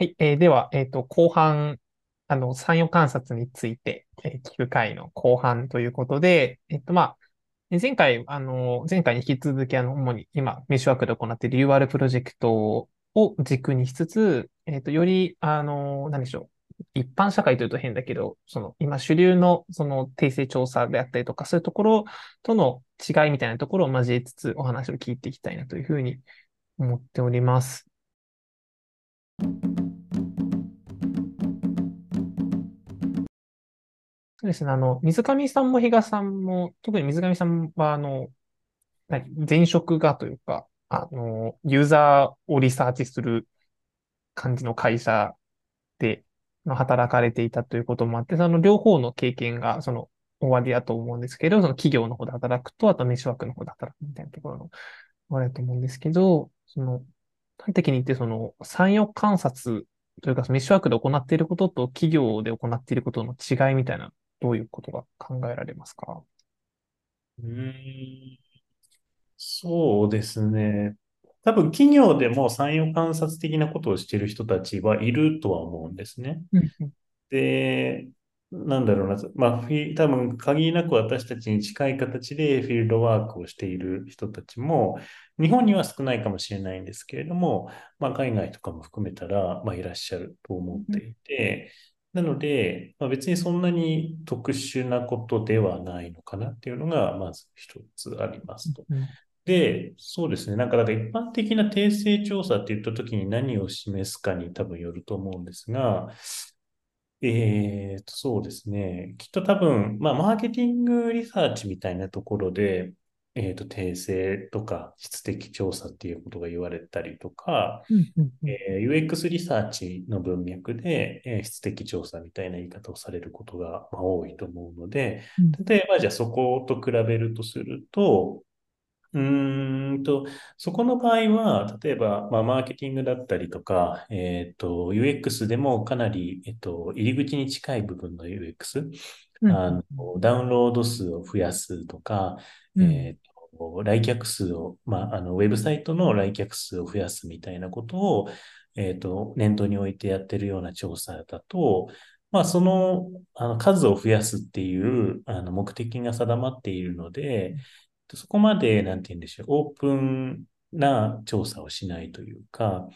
はい、えーでは、えっと、後半、あの、産業観察について、えー聞く回の後半ということで、えっと、まあ、前回、あの、前回に引き続き、あの、主に今、メッシュワークで行っている UR プロジェクトを軸にしつつ、えっと、より、あの、何でしょう。一般社会というと変だけど、その、今主流の、その、訂正調査であったりとか、そういうところとの違いみたいなところを交えつつ、お話を聞いていきたいなというふうに思っております。そうですね。あの、水上さんも比嘉さんも、特に水上さんは、あの、前職がというか、あの、ユーザーをリサーチする感じの会社で、働かれていたということもあって、その両方の経験が、その、終わりだと思うんですけど、その企業の方で働くと、あとメッシュワークの方で働くみたいなところの終わりだと思うんですけど、その、端的に言って、その、産業観察というか、メッシュワークで行っていることと企業で行っていることの違いみたいなどういうことが考えられますか？うん、そうですね。多分企業でも産業観察的なことをしている人たちはいるとは思うんですね。で、なんだろうな、まあ、多分限りなく私たちに近い形でフィールドワークをしている人たちも、日本には少ないかもしれないんですけれども、まあ、海外とかも含めたら、まあ、いらっしゃると思っていて、なので、まあ、別にそんなに特殊なことではないのかなっていうのが、まず一つありますと。で、そうですね。なんか、だから一般的な訂正調査って言ったときに何を示すかに多分よると思うんですが、えーと、そうですね。きっと多分、まあ、マーケティングリサーチみたいなところで、えっ、ー、と、訂正とか質的調査っていうことが言われたりとか、えー、UX リサーチの文脈で、えー、質的調査みたいな言い方をされることが、まあ、多いと思うので、例えばじゃあそこと比べるとすると、うんと、そこの場合は、例えば、まあ、マーケティングだったりとか、えっ、ー、と、UX でもかなり、えっ、と、入り口に近い部分の UX、あのダウンロード数を増やすとか、うん、えーと、来客数を、まあ、あのウェブサイトの来客数を増やすみたいなことを、えーと、念頭に置いてやってるような調査だと、まあ、そのあの数を増やすっていうあの目的が定まっているので、そこまで、なんて言うんでしょう、オープンな調査をしないというか、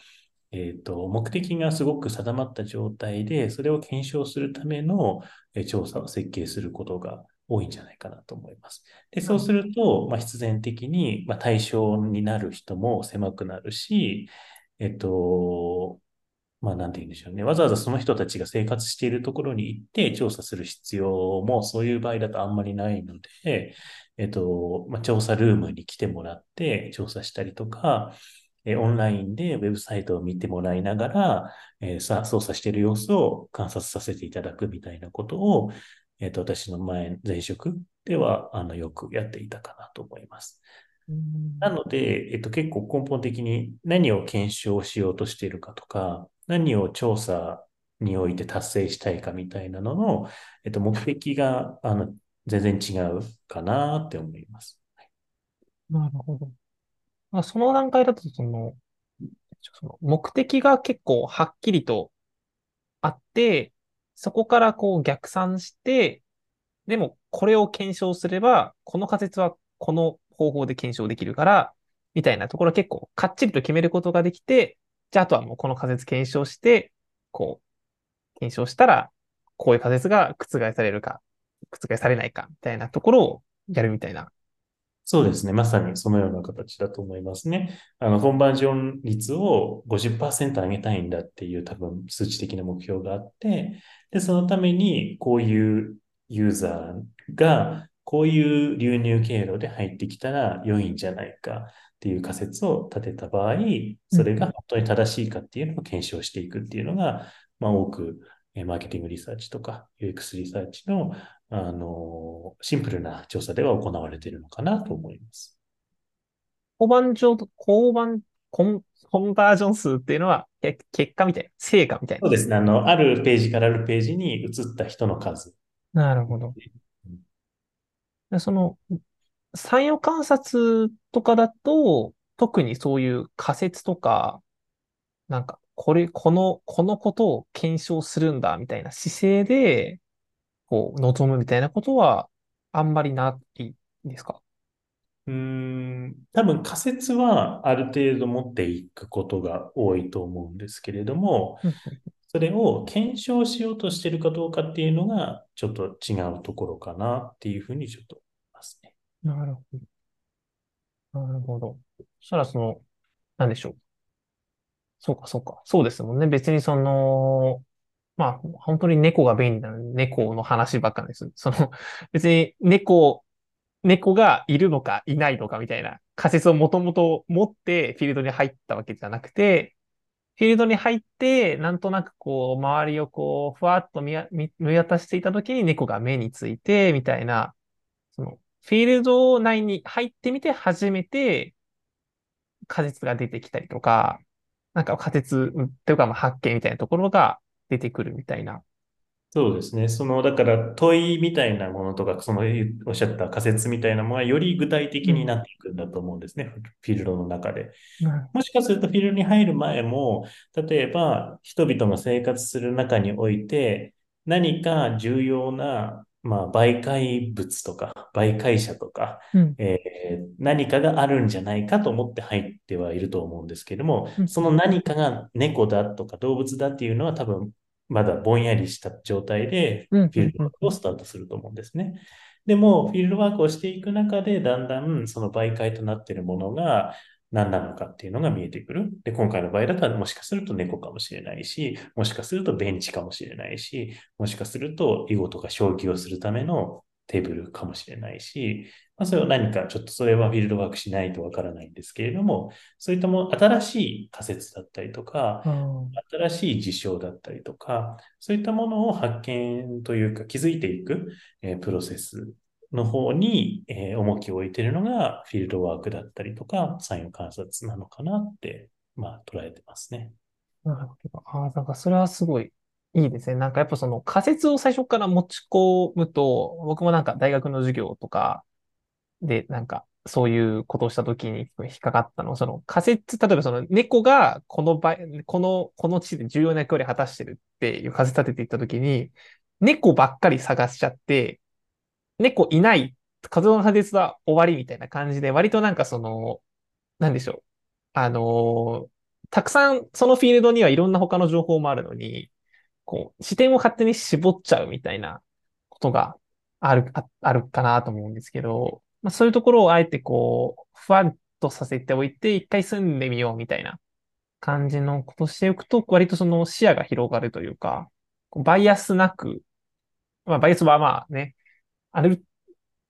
えっ、ー、と、目的がすごく定まった状態で、それを検証するための調査を設計することが多いんじゃないかなと思います。で、そうすると、まあ、必然的に、まあ、対象になる人も狭くなるし、えっと、まあ、なんて言うんでしょうね。わざわざその人たちが生活しているところに行って調査する必要も、そういう場合だとあんまりないので、えっと、まあ、調査ルームに来てもらって調査したりとか、えオンラインでウェブサイトを見てもらいながら、えー、さ操作している様子を観察させていただくみたいなことを、えっ、ー、と、私の前、前職では、あの、よくやっていたかなと思います。なので、えっと、結構根本的に何を検証しようとしているかとか、何を調査において達成したいかみたいなのの、えっと、目的が、あの、全然違うかなって思います。なるほど。まあ、その段階だと、その、その目的が結構はっきりとあって、そこからこう逆算して、でもこれを検証すれば、この仮説はこの方法で検証できるから、みたいなところ結構かっちりと決めることができて、じゃああとはもうこの仮説検証して、こう、検証したら、こういう仮説が覆されるか、覆されないか、みたいなところをやるみたいなそうですね。まさにそのような形だと思いますね。あの、コンバージョン率を50%上げたいんだっていう多分数値的な目標があって、で、そのためにこういうユーザーがこういう流入経路で入ってきたら良いんじゃないかっていう仮説を立てた場合、それが本当に正しいかっていうのを検証していくっていうのが、まあ多くマーケティングリサーチとか UX リサーチのあの、シンプルな調査では行われているのかなと思います。交番上、交番、コン、コンバージョン数っていうのは、結果みたいな、成果みたいな。そうですね。あの、あるページからあるページに移った人の数。なるほど。うん、その、産業観察とかだと、特にそういう仮説とか、なんかこれ、この、このことを検証するんだ、みたいな姿勢で、こう、望むみたいなことは、あんまりないですか？うーん、多分仮説はある程度持っていくことが多いと思うんですけれども、うんそれを検証しようとしてるかどうかっていうのが、ちょっと違うところかなっていうふうにちょっと思いますね。なるほど。なるほど。そしたら、その、なんでしょう。そうか、そうか。そうですもんね。別にその、まあ、本当に猫が便利なの、猫の話ばっかりです。その、別に猫、猫がいるのかいないのかみたいな仮説をもともと持ってフィールドに入ったわけじゃなくて、フィールドに入って、なんとなくこう、周りをこう、ふわっと見渡していたときに猫が目について、みたいな、その、フィールド内に入ってみて初めて仮説が出てきたりとか、なんか仮説というかまあ発見みたいなところが出てくるみたいな。そうですね。その、だから問いみたいなものとか、そのおっしゃった仮説みたいなものがより具体的になっていくんだと思うんですね。フィールドの中で。うんもしかするとフィールドに入る前も、例えば人々の生活する中において、何か重要な、まあ、媒介物とか、媒介者とか、うん。えー何かがあるんじゃないかと思って入ってはいると思うんですけども、うん。その何かが猫だとか動物だっていうのは多分まだぼんやりした状態でフうんィールドワークをスタートすると思うんですね。でも、フィールドワークをしていく中で、だんだんその媒介となっているものが何なのかっていうのが見えてくる。で、今回の場合だったらもしかすると猫かもしれないし、もしかするとベンチかもしれないし、もしかすると囲碁とか将棋をするためのテーブルかもしれないし、まあ、それを何かちょっとそれはフィールドワークしないとわからないんですけれども、そういったもの、新しい仮説だったりとか、うん新しい事象だったりとか、そういったものを発見というか気づいていく、えープロセスの方に、えー重きを置いているのがフィールドワークだったりとか、サイン観察なのかなって、まあ、捉えてますね。なるほど。ああ、なんかそれはすごいいいですね。なんかやっぱその仮説を最初から持ち込むと、僕もなんか大学の授業とかで、なんかそういうことをしたときに引っかかったのは、その仮説、例えばその猫がこの場合、この、この地で重要な役割を果たしてるっていう仮説立てていったときに、猫ばっかり探しちゃって、猫いない、活動の仮説は終わりみたいな感じで、割となんかその、なんでしょう。あのたくさんそのフィールドにはいろんな他の情報もあるのに、こう、視点を勝手に絞っちゃうみたいなことがある、ああるかなと思うんですけど、まあ、そういうところをあえてこう、ふわっとさせておいて、一回住んでみようみたいな感じのことしておくと、割とその視野が広がるというか、バイアスなく、まあ、バイアスはまあね、ある、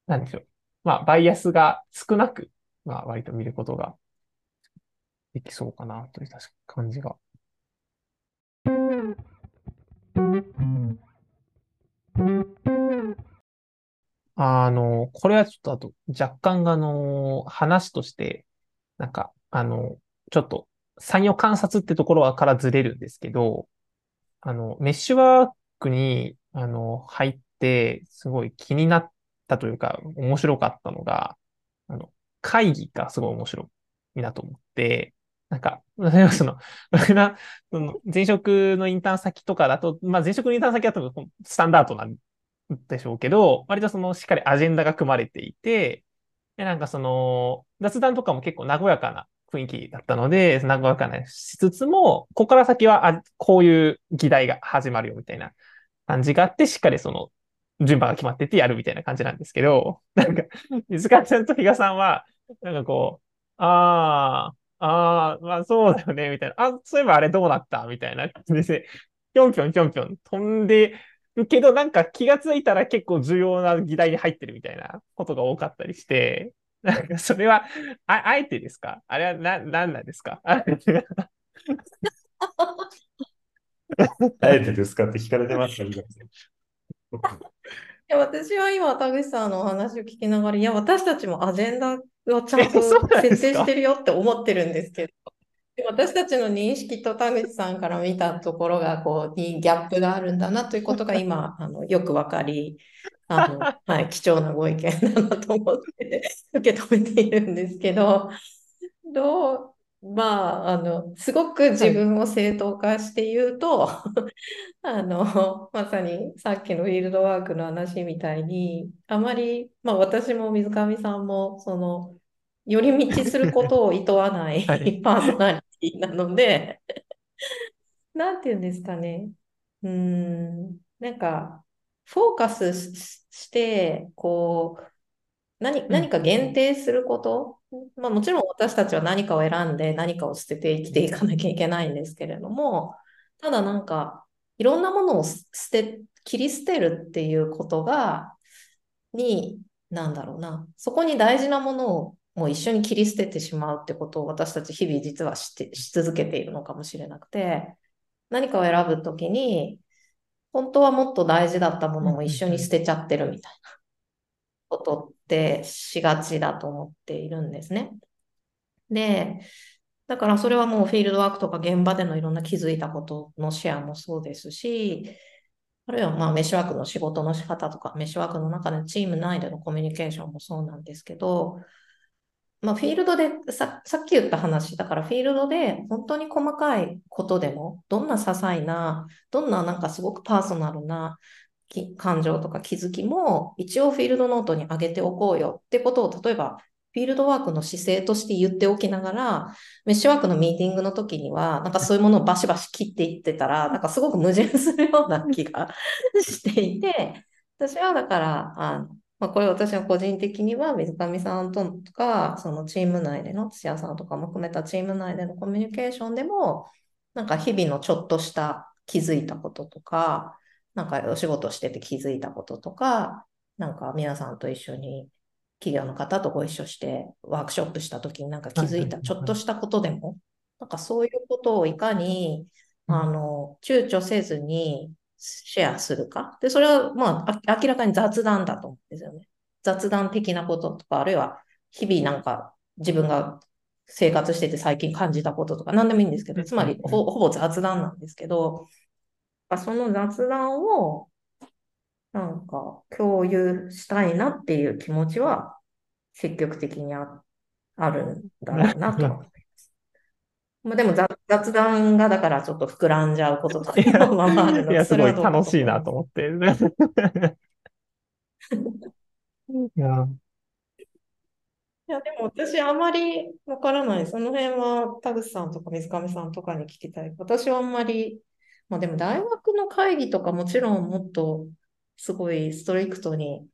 なんでしょう。まあ、バイアスが少なく、まあ、割と見ることができそうかなという確か感じが。あの、これはちょっとあと若干あの、話として、なんか、あの、ちょっと産業観察ってところはからずれるんですけど、あの、メッシュワークに、あの、入っ、すごい気になったというか、面白かったのが、あの、会議がすごい面白いなと思って、なんか、例えばその、その前職のインターン先とかだと、まあ前職のインターン先だとスタンダードなんでしょうけど、割とそのしっかりアジェンダが組まれていて、で、なんかその、雑談とかも結構和やかな雰囲気だったので、和やかなしつつも、ここから先は、あ、こういう議題が始まるよみたいな感じがあって、しっかりその、順番が決まっててやるみたいな感じなんですけど、なんか、水川さんと比嘉さんは、なんかこう、ああ、ああ、まあそうだよね、みたいな。あ、そういえばあれどうなった？みたいな感じで、ぴょんぴょんぴょんぴょん飛んでるけど、なんか気がついたら結構重要な議題に入ってるみたいなことが多かったりして、なんかそれは、あ、あえてですかあれはな、なんなんですかあえてあえてですかって聞かれてました、いや私は今、田口さんのお話を聞きながら、いや、私たちもアジェンダをちゃんと設定してるよって思ってるんですけど、で私たちの認識と田口さんから見たところが、こう、にギャップがあるんだなということが今、あの、よくわかり、あの、はい、貴重なご意見だなと思って受け止めているんですけど、どう、まあ、あの、すごく自分を正当化して言うと、あの、まさにさっきのフィールドワークの話みたいに、あまり、まあ私も水上さんも、その、寄り道することを厭わないはい。パーソナリティなので、なんていうんですかね。うーん、なんか、フォーカスしして、こう、何、うん、何かうん、限定すること、まあもちろん私たちは何かを選んで何かを捨てて生きていかなきゃいけないんですけれども、ただなんか、いろんなものを捨て、切り捨てるっていうことが、に、なんだろうな、そこに大事なものをもう一緒に切り捨ててしまうってことを私たち日々実はして、し続けているのかもしれなくて、何かを選ぶときに、本当はもっと大事だったもうん、のも一緒うん、うん。に捨てちゃってるみたいなことってしがちだと思っているんですね。で、だからそれはもうフィールドワークとか現場でのいろんな気づいたことのシェアもそうですし、あるいはまあメッシュワークの仕事の仕方とか、メッシュワークの中でチーム内でのコミュニケーションもそうなんですけど、まあ、フィールドでさ、さっき言った話、だからフィールドで本当に細かいことでも、どんな些細な、どんななんかすごくパーソナルな感情とか気づきも、一応フィールドノートに上げておこうよってことを、例えばフィールドワークの姿勢として言っておきながら、メッシュワークのミーティングの時には、なんかそういうものをバシバシ切っていってたら、なんかすごく矛盾するような気がしていて、私はだから、あの、まあ、これ私は個人的には水上さんとか、そのチーム内での土屋さんとかも含めたチーム内でのコミュニケーションでも、なんか日々のちょっとした気づいたこととか、なんかお仕事してて気づいたこととか、なんか皆さんと一緒に企業の方とご一緒してワークショップした時になんか気づいたちょっとしたことでも、なんかそういうことをいかに、うん。あの、躊躇せずにシェアするか。で、それはまああ明らかに雑談だと思うんですよね。雑談的なこととか、あるいは日々なんか自分が生活してて最近感じたこととか何でもいいんですけど、うん、つまりほぼ雑談なんですけど、その雑談をなんか共有したいなっていう気持ちは積極的にあ、あるんだろうなとは思います。まあ、でも雑雑談がだからちょっと膨らんじゃうこととかもまあまああるのや、すごそれはい楽しい。なと思って。いや、いや、でも私あまりわからない。その辺は田口さんとか水上さんとかに聞きたい。私はあんまり、まあでも大学の会議とかもちろんもっとすごいストリクトに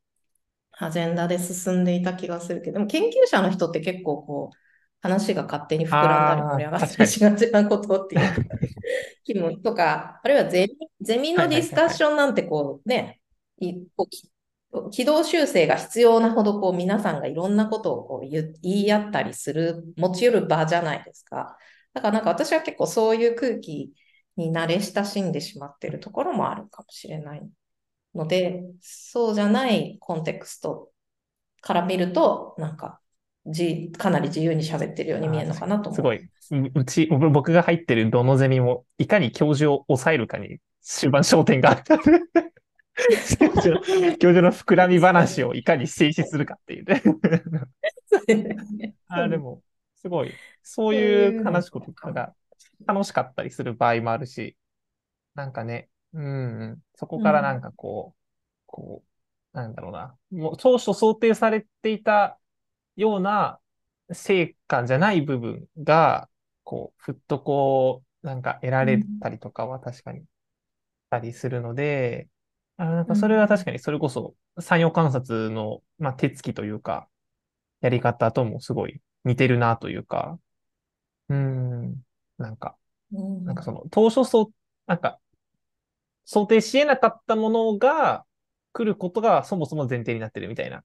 アジェンダで進んでいた気がするけど、でも研究者の人って結構こう、話が勝手に膨らんだり盛り上がった。りしがちなことっていうか、気もとか、あるいはゼミ、ゼミはいのディス。カッションなんてこうね、軌道修正が必要なほどこう皆さんがいろんなことをこう言、言い合ったりする、持ち寄る場じゃないですか。だからなんか私は結構そういう空気に慣れ親しんでしまってるところもあるかもしれないので、そうじゃないコンテクストから見ると、なんかじ、かなり自由に喋ってるように見えるのか確かに。すごい。なとも思います。ううち、僕僕が入ってるどのゼミも、いかに教授を抑えるかに終盤焦点があった。教授の、膨らみ話をいかに静止するかっていうね。あ、でも、すごい、そういう話しこととかが楽しかったりする場合もあるし、なんかね、うんうん、そこからなんかこう、こう、なんだろうな、もう当初想定されていたような成果じゃない部分が、こう、ふっとこう、なんか得られたりとかは確かにたりするので、あなんかそれは確かにそれこそ産業観察の、まあ、手つきというか、やり方ともすごい似てるなというか、うーん、なんか、うんなんかその、当初そう、なんか、想定し得なかったものが来ることがそもそも前提になってるみたいな。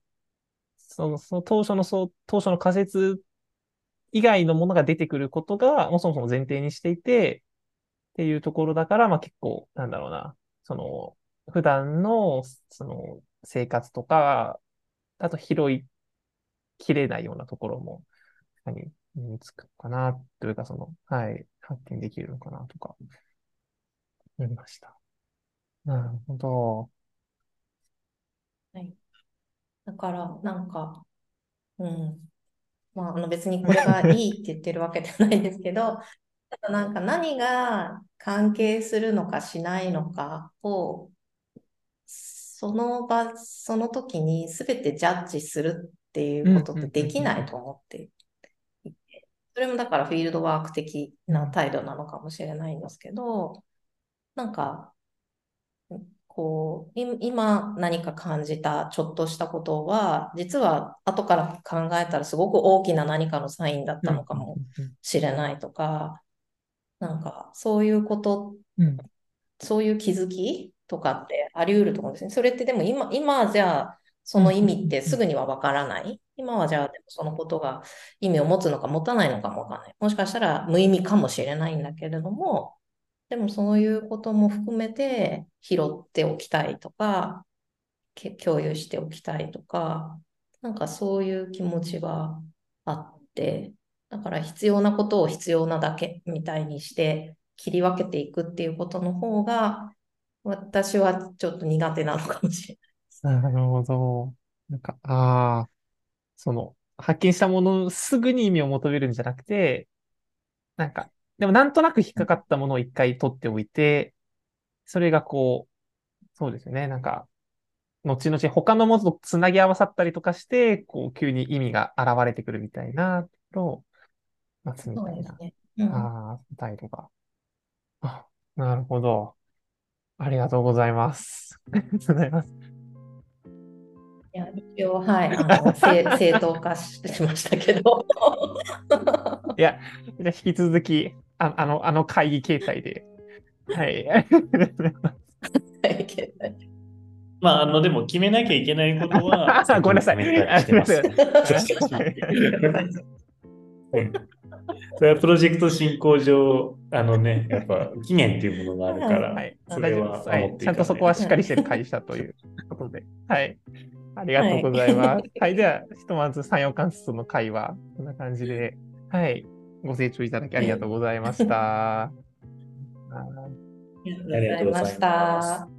その、その当初のそう、当初の仮説以外のものが出てくることが、もうそもそも前提にしていて、っていうところだから、まあ結構、なんだろうな、その、普段の、その、生活とか、あと拾いきれないようなところも、何、身につくかな、というか、その、はい、発見できるのかな、とか、思いました。なるほど。はい。だから、なんか、うん。まあ、あの別にこれがいいって言ってるわけじゃないですけど、た だなんか何が関係するのかしないのかを、その場、その時に全てジャッジするっていうことってできないと思って、それもだからフィールドワーク的な態度なのかもしれないんですけど、なんか、こう、今何か感じたちょっとしたことは、実は後から考えたらすごく大きな何かのサインだったのかもしれないとか、なんかそういうこと、うんそういう気づきとかってあり得ると思うんですね。それってでも今、今じゃあその意味ってすぐにはわからない。今はじゃあそのことが意味を持つのか持たないのかもわからない。もしかしたら無意味かもしれないんだけれども、でもそういうことも含めて拾っておきたいとか、共有しておきたいとか、なんかそういう気持ちがあって、だから必要なことを必要なだけみたいにして切り分けていくっていうことの方が、私はちょっと苦手なのかもしれない。なるほど。なんか、ああ、その、発見したものすぐに意味を求めるんじゃなくて、なんか、でもなんとなく引っかかったものを一回取っておいて、それがこう、そうですよね。なんか、後々他のものとつなぎ合わさったりとかして、こう、急に意味が現れてくるみたいなところを待つみたいな、ねうん、ああ、態度が。あ、なるほど。ありがとうございます。ありがとうございます。いや、一応、はい、あの正正当化しましたけど。いや、じゃ引き続き、ああの、あの会議形態で。はい。まあ、あの、でも決めなきゃいけないことは。ごめんなさい。それはプロジェクト進行上、あのね、やっぱ期限っていうものがあるから、はい、それははい、ちゃんとそこはしっかりしてる会社ということで。はい。ありがとうございます。はい、はい、では、ひとまず産業関数の会話、こんな感じで、はい。ご清聴いただきありがとうございました。ありがとうございました。